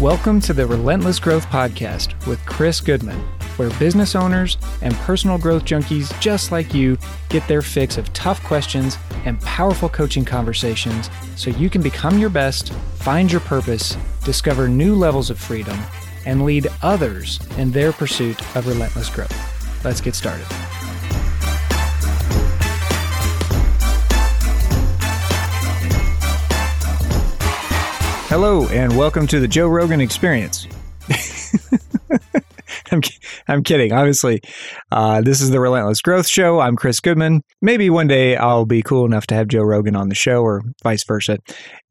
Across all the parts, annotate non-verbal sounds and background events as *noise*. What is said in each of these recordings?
Welcome to the Relentless Growth Podcast with Chris Goodman, where business owners and personal growth junkies just like you get their fix of tough questions and powerful coaching conversations so you can become your best, find your purpose, discover new levels of freedom, and lead others in their pursuit of relentless growth. Let's get started. Hello, and welcome to the Joe Rogan Experience. *laughs* I'm, I'm kidding. Obviously, uh, this is the Relentless Growth Show. I'm Chris Goodman. Maybe one day I'll be cool enough to have Joe Rogan on the show, or vice versa.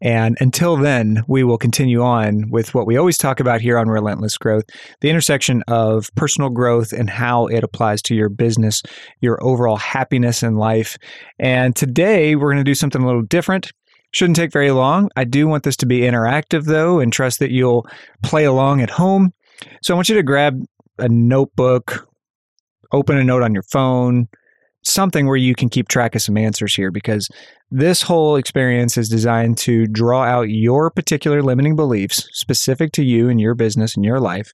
And until then, we will continue on with what we always talk about here on Relentless Growth the intersection of personal growth and how it applies to your business, your overall happiness in life. And today, we're going to do something a little different. Shouldn't take very long. I do want this to be interactive though, and trust that you'll play along at home. So I want you to grab a notebook, open a note on your phone, something where you can keep track of some answers here because this whole experience is designed to draw out your particular limiting beliefs specific to you and your business and your life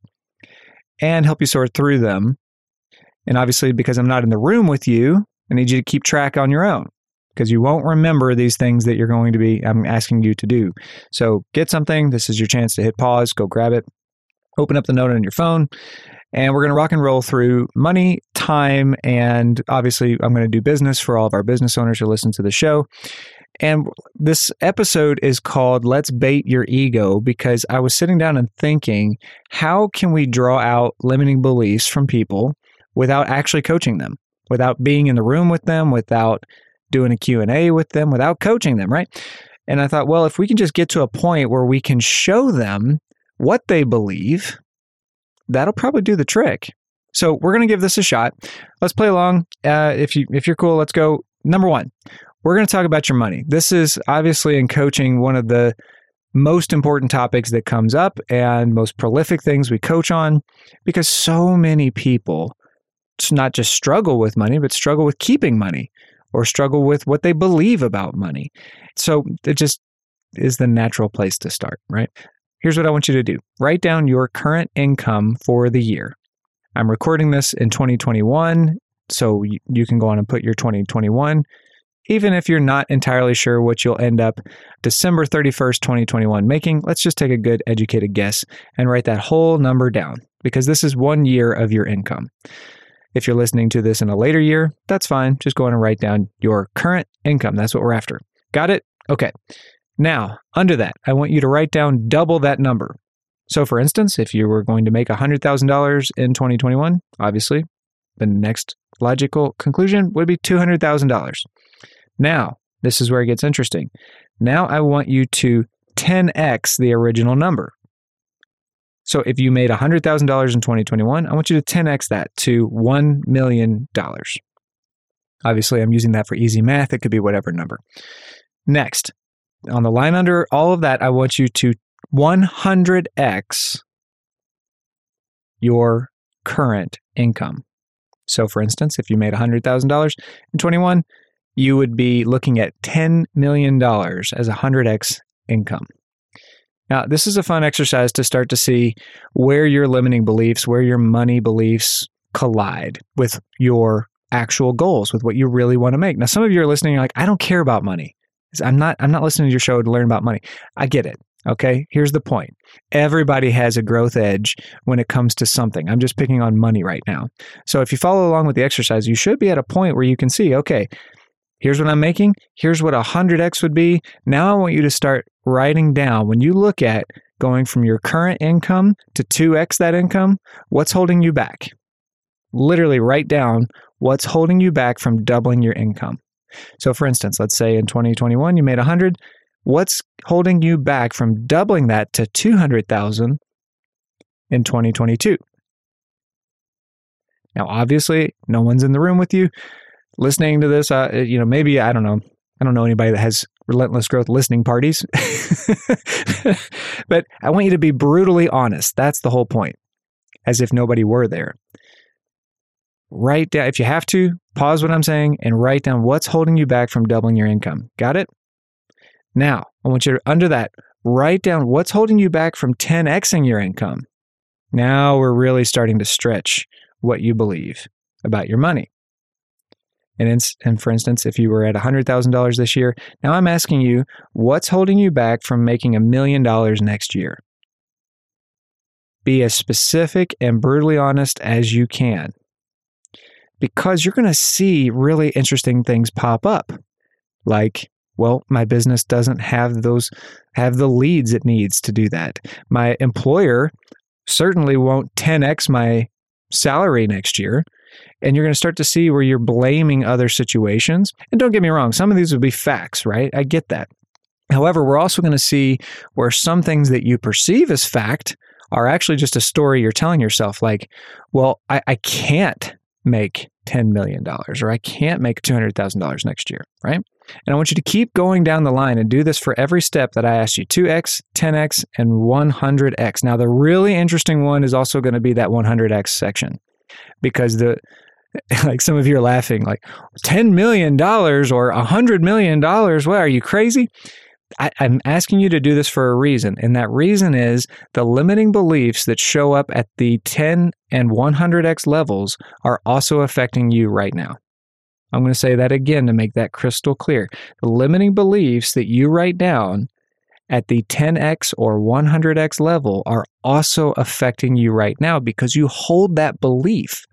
and help you sort through them. And obviously, because I'm not in the room with you, I need you to keep track on your own because you won't remember these things that you're going to be I'm asking you to do. So get something. This is your chance to hit pause, go grab it, open up the note on your phone, and we're going to rock and roll through money, time, and obviously I'm going to do business for all of our business owners who listen to the show. And this episode is called Let's Bait Your Ego because I was sitting down and thinking, how can we draw out limiting beliefs from people without actually coaching them, without being in the room with them, without doing a Q&A with them without coaching them, right? And I thought, well, if we can just get to a point where we can show them what they believe, that'll probably do the trick. So we're going to give this a shot. Let's play along. Uh, if you if you're cool, let's go. Number one, we're going to talk about your money. This is obviously in coaching one of the most important topics that comes up and most prolific things we coach on because so many people not just struggle with money, but struggle with keeping money or struggle with what they believe about money. So it just is the natural place to start, right? Here's what I want you to do write down your current income for the year. I'm recording this in 2021, so you can go on and put your 2021. Even if you're not entirely sure what you'll end up December 31st, 2021 making, let's just take a good educated guess and write that whole number down because this is one year of your income. If you're listening to this in a later year, that's fine. Just go and write down your current income. That's what we're after. Got it? Okay. Now, under that, I want you to write down double that number. So, for instance, if you were going to make $100,000 in 2021, obviously, the next logical conclusion would be $200,000. Now, this is where it gets interesting. Now, I want you to 10x the original number. So if you made $100,000 in 2021, I want you to 10x that to $1 million. Obviously, I'm using that for easy math. It could be whatever number. Next, on the line under all of that, I want you to 100x your current income. So, for instance, if you made $100,000 in 21, you would be looking at $10 million as a 100x income. Now, this is a fun exercise to start to see where your limiting beliefs, where your money beliefs collide with your actual goals, with what you really want to make. Now, some of you are listening, you're like, I don't care about money. I'm not I'm not listening to your show to learn about money. I get it. Okay, here's the point. Everybody has a growth edge when it comes to something. I'm just picking on money right now. So if you follow along with the exercise, you should be at a point where you can see, okay, Here's what I'm making. Here's what 100x would be. Now I want you to start writing down when you look at going from your current income to 2x that income, what's holding you back? Literally write down what's holding you back from doubling your income. So for instance, let's say in 2021 you made 100, what's holding you back from doubling that to 200,000 in 2022? Now obviously, no one's in the room with you listening to this, uh, you know, maybe I don't know. I don't know anybody that has relentless growth listening parties. *laughs* but I want you to be brutally honest. That's the whole point, as if nobody were there. Write down, if you have to, pause what I'm saying and write down what's holding you back from doubling your income. Got it? Now, I want you to, under that, write down what's holding you back from 10xing your income. Now we're really starting to stretch what you believe about your money. And, in, and for instance, if you were at $100,000 this year, now I'm asking you, what's holding you back from making a million dollars next year? Be as specific and brutally honest as you can because you're going to see really interesting things pop up. Like, well, my business doesn't have those, have the leads it needs to do that. My employer certainly won't 10x my salary next year. And you're going to start to see where you're blaming other situations. And don't get me wrong, some of these would be facts, right? I get that. However, we're also going to see where some things that you perceive as fact are actually just a story you're telling yourself, like, well, I, I can't make $10 million or I can't make $200,000 next year, right? And I want you to keep going down the line and do this for every step that I asked you 2x, 10x, and 100x. Now, the really interesting one is also going to be that 100x section because the *laughs* like some of you are laughing like 10 million dollars or 100 million dollars what are you crazy I, am asking you to do this for a reason, and that reason is the limiting beliefs that show up at the 10 and 100x levels are also affecting you right now. I'm going to say that again to make that crystal clear. The limiting beliefs that you write down at the 10x or 100x level are also affecting you right now because you hold that belief.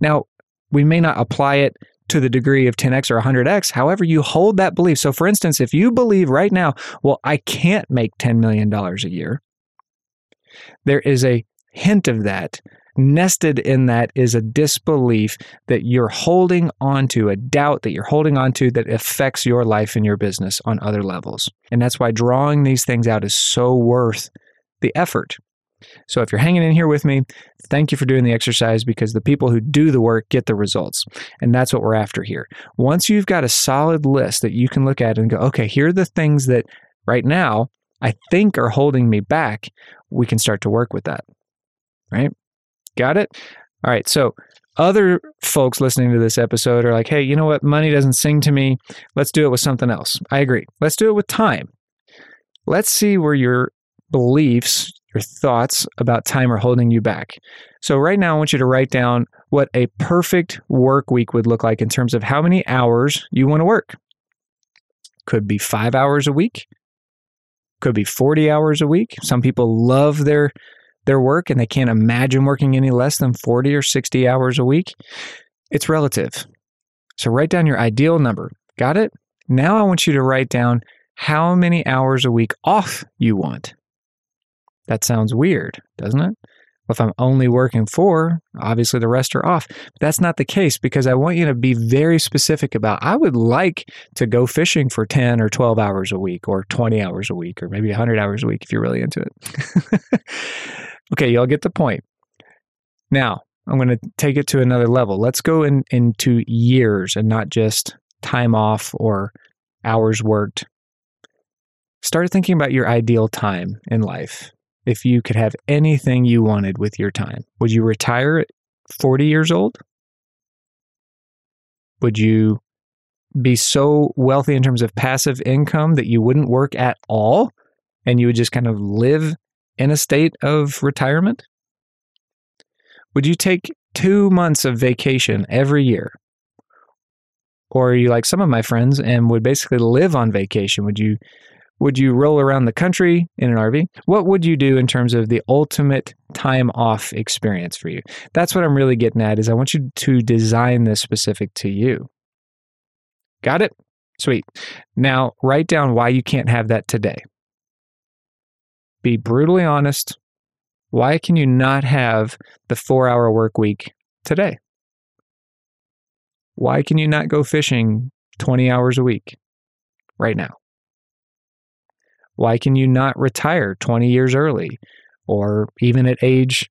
Now, we may not apply it to the degree of 10x or 100x. However, you hold that belief. So, for instance, if you believe right now, well, I can't make $10 million a year, there is a hint of that. Nested in that is a disbelief that you're holding onto, a doubt that you're holding onto that affects your life and your business on other levels. And that's why drawing these things out is so worth the effort. So if you're hanging in here with me, thank you for doing the exercise because the people who do the work get the results. And that's what we're after here. Once you've got a solid list that you can look at and go, okay, here are the things that right now I think are holding me back, we can start to work with that. Right? Got it? All right. So other folks listening to this episode are like, hey, you know what? Money doesn't sing to me. Let's do it with something else. I agree. Let's do it with time. Let's see where your beliefs your thoughts about time are holding you back. So, right now, I want you to write down what a perfect work week would look like in terms of how many hours you want to work. Could be five hours a week, could be 40 hours a week. Some people love their their work and they can't imagine working any less than 40 or 60 hours a week. It's relative. So write down your ideal number. Got it? Now I want you to write down how many hours a week off you want. That sounds weird, doesn't it? Well, if I'm only working four, obviously the rest are off. But that's not the case because I want you to be very specific about I would like to go fishing for 10 or 12 hours a week or 20 hours a week or maybe 100 hours a week if you're really into it. *laughs* okay, y'all get the point. Now, I'm going to take it to another level. Let's go in, into years and not just time off or hours worked. Start thinking about your ideal time in life if you could have anything you wanted with your time? Would you retire at 40 years old? Would you be so wealthy in terms of passive income that you wouldn't work at all and you would just kind of live in a state of retirement? Would you take two months of vacation every year? Or are you like some of my friends and would basically live on vacation? Would you would you roll around the country in an RV? What would you do in terms of the ultimate time off experience for you? That's what I'm really getting at is I want you to design this specific to you. Got it? Sweet. Now, write down why you can't have that today. Be brutally honest. Why can you not have the 4-hour work week today? Why can you not go fishing 20 hours a week right now? Why can you not retire 20 years early or even at age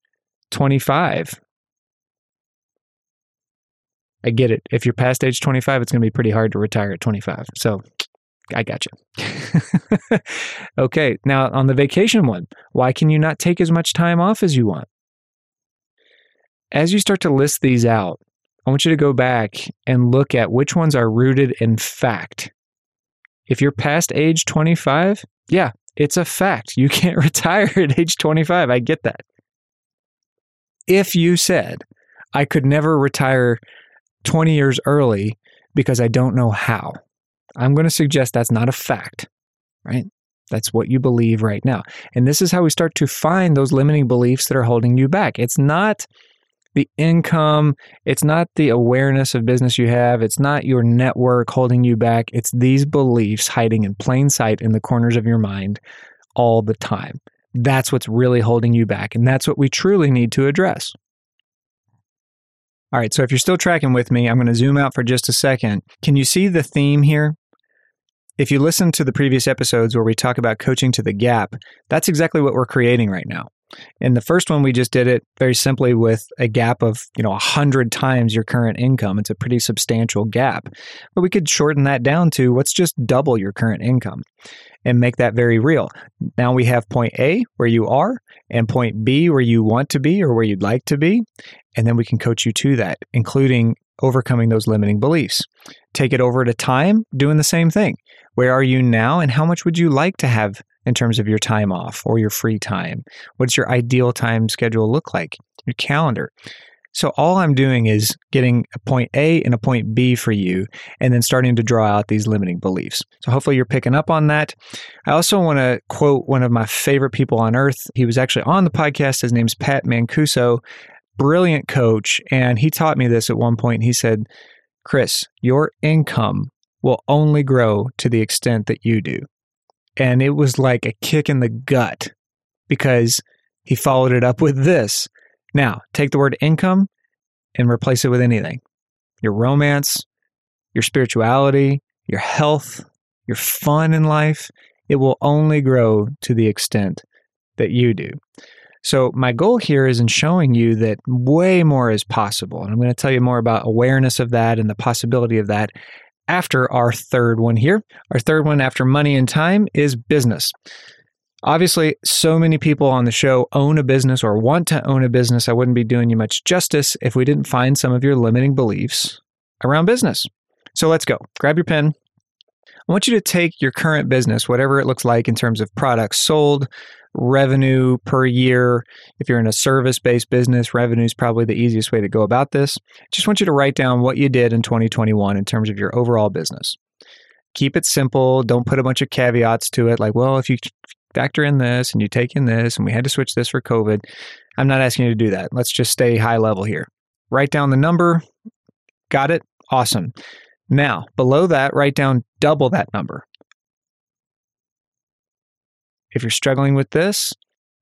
25? I get it. If you're past age 25, it's going to be pretty hard to retire at 25. So I got you. *laughs* okay. Now, on the vacation one, why can you not take as much time off as you want? As you start to list these out, I want you to go back and look at which ones are rooted in fact If you're past age 25, yeah, it's a fact. You *laughs* can't retire at age 25. I get that. If you said, I could never retire 20 years early because I don't know how, I'm going to suggest that's not a fact, right? That's what you believe right now. And this is how we start to find those limiting beliefs that are holding you back. It's not the income, it's not the awareness of business you have, it's not your network holding you back. It's these beliefs hiding in plain sight in the corners of your mind all the time. That's what's really holding you back. And that's what we truly need to address. All right, so if you're still tracking with me, I'm going to zoom out for just a second. Can you see the theme here? If you listen to the previous episodes where we talk about coaching to the gap, that's exactly what we're creating right now. In the first one, we just did it very simply with a gap of, you know, 100 times your current income. It's a pretty substantial gap. But we could shorten that down to what's just double your current income and make that very real. Now we have point A where you are and point B where you want to be or where you'd like to be. And then we can coach you to that, including overcoming those limiting beliefs. Take it over to time, doing the same thing. Where are you now, and how much would you like to have in terms of your time off or your free time? What's your ideal time schedule look like? Your calendar. So, all I'm doing is getting a point A and a point B for you, and then starting to draw out these limiting beliefs. So, hopefully, you're picking up on that. I also want to quote one of my favorite people on earth. He was actually on the podcast. His name's Pat Mancuso, brilliant coach. And he taught me this at one point. He said, Chris, your income will only grow to the extent that you do. And it was like a kick in the gut because he followed it up with this. Now, take the word income and replace it with anything your romance, your spirituality, your health, your fun in life. It will only grow to the extent that you do. So, my goal here is in showing you that way more is possible. And I'm going to tell you more about awareness of that and the possibility of that after our third one here. Our third one after money and time is business. Obviously, so many people on the show own a business or want to own a business. I wouldn't be doing you much justice if we didn't find some of your limiting beliefs around business. So let's go. Grab your pen. I want you to take your current business, whatever it looks like in terms of products sold, revenue per year. If you're in a service based business, revenue is probably the easiest way to go about this. Just want you to write down what you did in 2021 in terms of your overall business. Keep it simple. Don't put a bunch of caveats to it, like, well, if you factor in this and you take in this and we had to switch this for COVID. I'm not asking you to do that. Let's just stay high level here. Write down the number. Got it? Awesome. Now, below that, write down double that number. If you're struggling with this,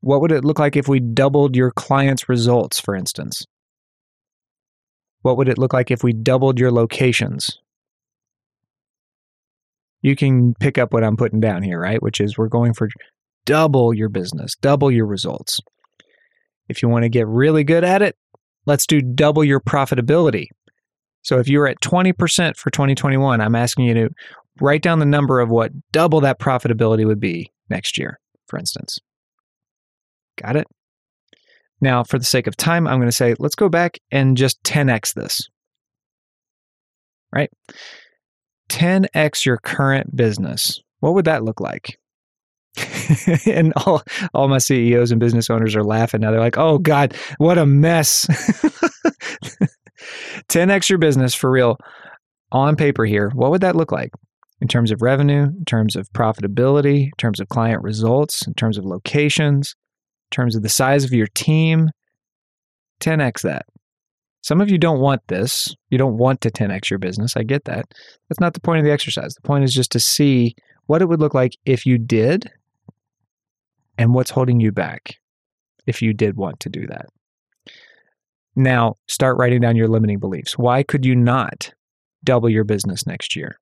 what would it look like if we doubled your client's results, for instance? What would it look like if we doubled your locations? You can pick up what I'm putting down here, right? Which is we're going for double your business, double your results. If you want to get really good at it, let's do double your profitability. So if you were at 20% for 2021, I'm asking you to write down the number of what double that profitability would be next year, for instance. Got it? Now, for the sake of time, I'm going to say, let's go back and just 10x this. Right? 10x your current business. What would that look like? *laughs* and all, all my CEOs and business owners are laughing now. They're like, oh God, what a mess. *laughs* 10x your business for real on paper here. What would that look like? In terms of revenue, in terms of profitability, in terms of client results, in terms of locations, in terms of the size of your team. 10x that. Some of you don't want this. You don't want to 10x your business. I get that. That's not the point of the exercise. The point is just to see what it would look like if you did and what's holding you back if you did want to do that. Now, start writing down your limiting beliefs. Why could you not double your business next year?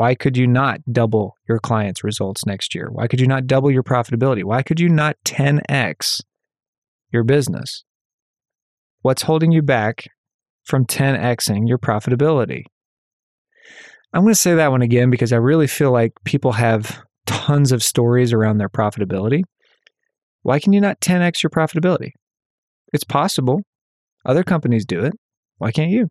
Why could you not double your clients' results next year? Why could you not double your profitability? Why could you not 10x your business? What's holding you back from 10xing your profitability? I'm going to say that one again because I really feel like people have tons of stories around their profitability. Why can you not 10x your profitability? It's possible. Other companies do it. Why can't you?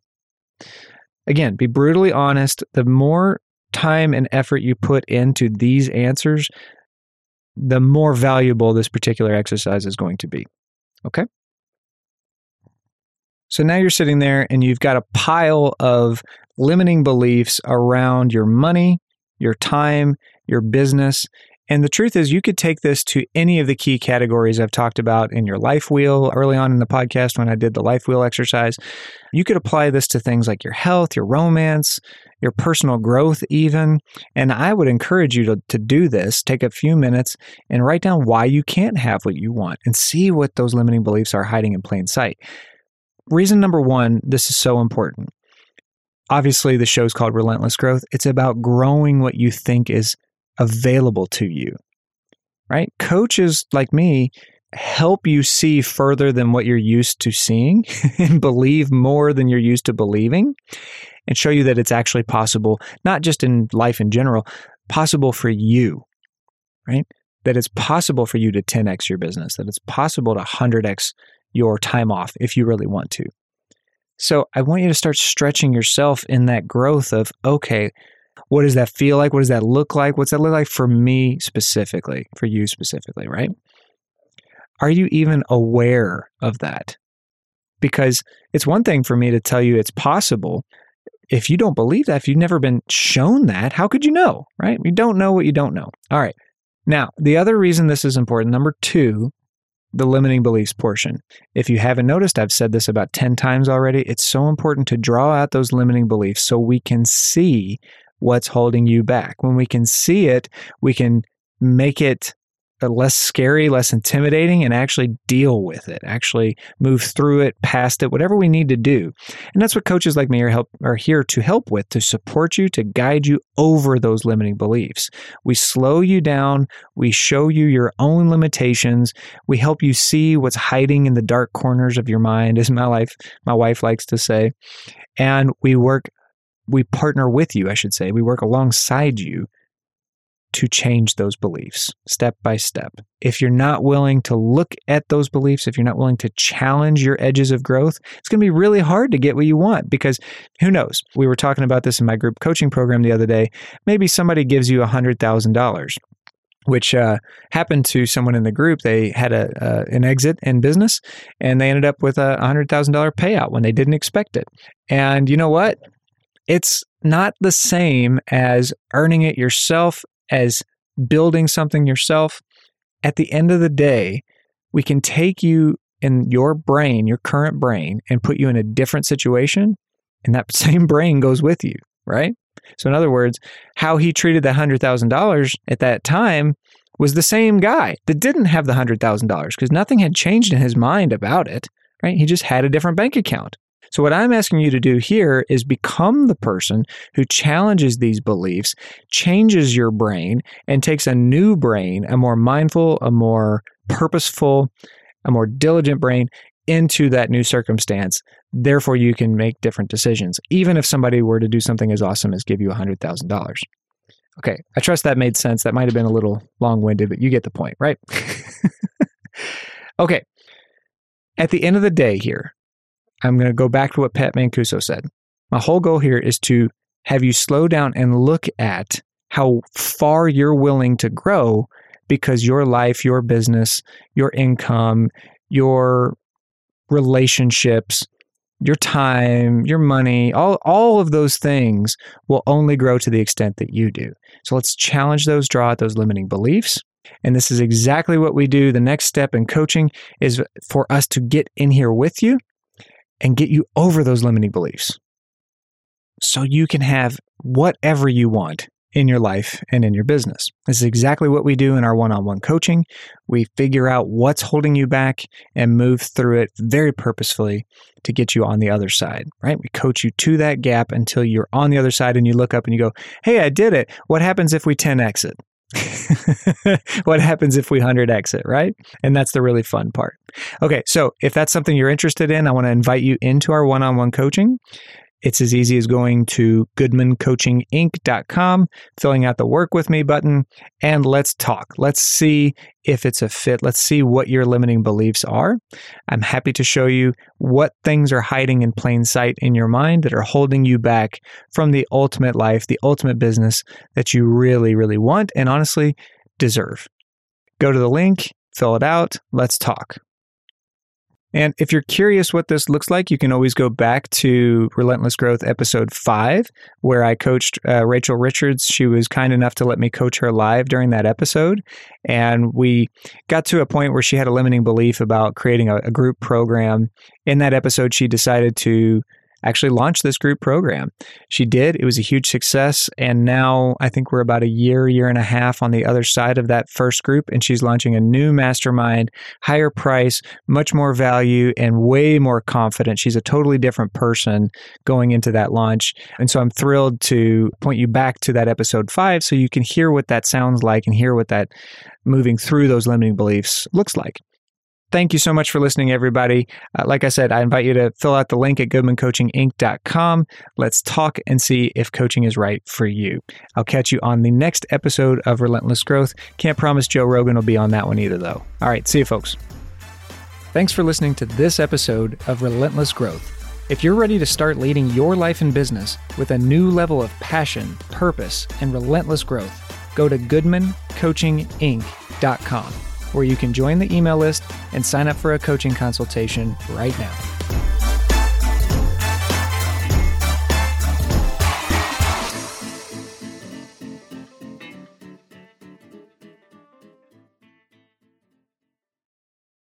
Again, be brutally honest. The more time and effort you put into these answers, the more valuable this particular exercise is going to be. Okay? So now you're sitting there and you've got a pile of limiting beliefs around your money, your time, your business. And the truth is, you could take this to any of the key categories I've talked about in your life wheel early on in the podcast when I did the life wheel exercise. You could apply this to things like your health, your romance, your personal growth, even. And I would encourage you to, to do this. Take a few minutes and write down why you can't have what you want and see what those limiting beliefs are hiding in plain sight. Reason number one this is so important. Obviously, the show's called Relentless Growth. It's about growing what you think is available to you, right? Coaches like me help you see further than what you're used to seeing *laughs* and believe more than you're used to believing and show you that it's actually possible, not just in life in general, possible for you, right? That it's possible for you to 10x your business, that it's possible to 100x your time off if you really want to. So I want you to start stretching yourself in that growth of, okay, what does that feel like? What does that look like? What's that look like for me specifically, for you specifically, right? Are you even aware of that? Because it's one thing for me to tell you it's possible. If you don't believe that, if you've never been shown that, how could you know, right? You don't know what you don't know. All right. Now, the other reason this is important, number two, the limiting beliefs portion. If you haven't noticed, I've said this about 10 times already. It's so important to draw out those limiting beliefs so we can see what's holding you back. When we can see it, we can make it uh, less scary, less intimidating, and actually deal with it, actually move through it, past it, whatever we need to do. And that's what coaches like me are, help, are here to help with, to support you, to guide you over those limiting beliefs. We slow you down, we show you your own limitations, we help you see what's hiding in the dark corners of your mind, as my life, my wife likes to say. And we work, we partner with you, I should say. We work alongside you to change those beliefs step by step. If you're not willing to look at those beliefs, if you're not willing to challenge your edges of growth, it's going to be really hard to get what you want because who knows? We were talking about this in my group coaching program the other day. Maybe somebody gives you $100,000 which uh, happened to someone in the group. They had a uh, an exit in business, and they ended up with a hundred thousand dollar payout when they didn't expect it. And you know what? It's not the same as earning it yourself as building something yourself, at the end of the day, we can take you in your brain, your current brain, and put you in a different situation, and that *laughs* same brain goes with you, right? So, in other words, how he treated the $100,000 at that time was the same guy that didn't have the $100,000 because nothing had changed in his mind about it, right? He just had a different bank account. So, what I'm asking you to do here is become the person who challenges these beliefs, changes your brain, and takes a new brain, a more mindful, a more purposeful, a more diligent brain into that new circumstance. Therefore, you can make different decisions, even if somebody were to do something as awesome as give you $100,000. Okay, I trust that made sense. That might have been a little long winded, but you get the point, right? *laughs* okay, at the end of the day, here, I'm going to go back to what Pat Mancuso said. My whole goal here is to have you slow down and look at how far you're willing to grow because your life, your business, your income, your relationships, your time, your money, all, all of those things will only grow to the extent that you do. So let's challenge those, draw out those limiting beliefs. And this is exactly what we do. The next step in coaching is for us to get in here with you and get you over those limiting beliefs so you can have whatever you want in your life and in your business. This is exactly what we do in our one on one coaching. We figure out what's holding you back and move through it very purposefully to get you on the other side, right? We coach you to that gap until you're on the other side and you look up and you go, Hey, I did it. What happens if we 10x it? *laughs* what happens if we 100x it, right? And that's the really fun part. Okay, so if that's something you're interested in, I want to invite you into our one on one coaching. It's as easy as going to goodmancoachinginc.com, filling out the work with me button, and let's talk. Let's see if it's a fit. Let's see what your limiting beliefs are. I'm happy to show you what things are hiding in plain sight in your mind that are holding you back from the ultimate life, the ultimate business that you really, really want and honestly deserve. Go to the link, fill it out, let's talk. And if you're curious what this looks like, you can always go back to Relentless Growth episode five, where I coached uh, Rachel Richards. She was kind enough to let me coach her live during that episode. And we got to a point where she had a limiting belief about creating a, a group program. In that episode, she decided to actually launched this group program. She did. It was a huge success. And now I think we're about a year, year and a half on the other side of that first group. And she's launching a new mastermind, higher price, much more value, and way more confident. She's a totally different person going into that launch. And so I'm thrilled to point you back to that episode five so you can hear what that sounds like and hear what that moving through those limiting beliefs looks like. Thank you so much for listening, everybody. Uh, like I said, I invite you to fill out the link at goodmancoachinginc.com. Let's talk and see if coaching is right for you. I'll catch you on the next episode of Relentless Growth. Can't promise Joe Rogan will be on that one either, though. All right, see you, folks. Thanks for listening to this episode of Relentless Growth. If you're ready to start leading your life and business with a new level of passion, purpose, and relentless growth, go to goodmancoachinginc.com where you can join the email list and sign up for a coaching consultation right now.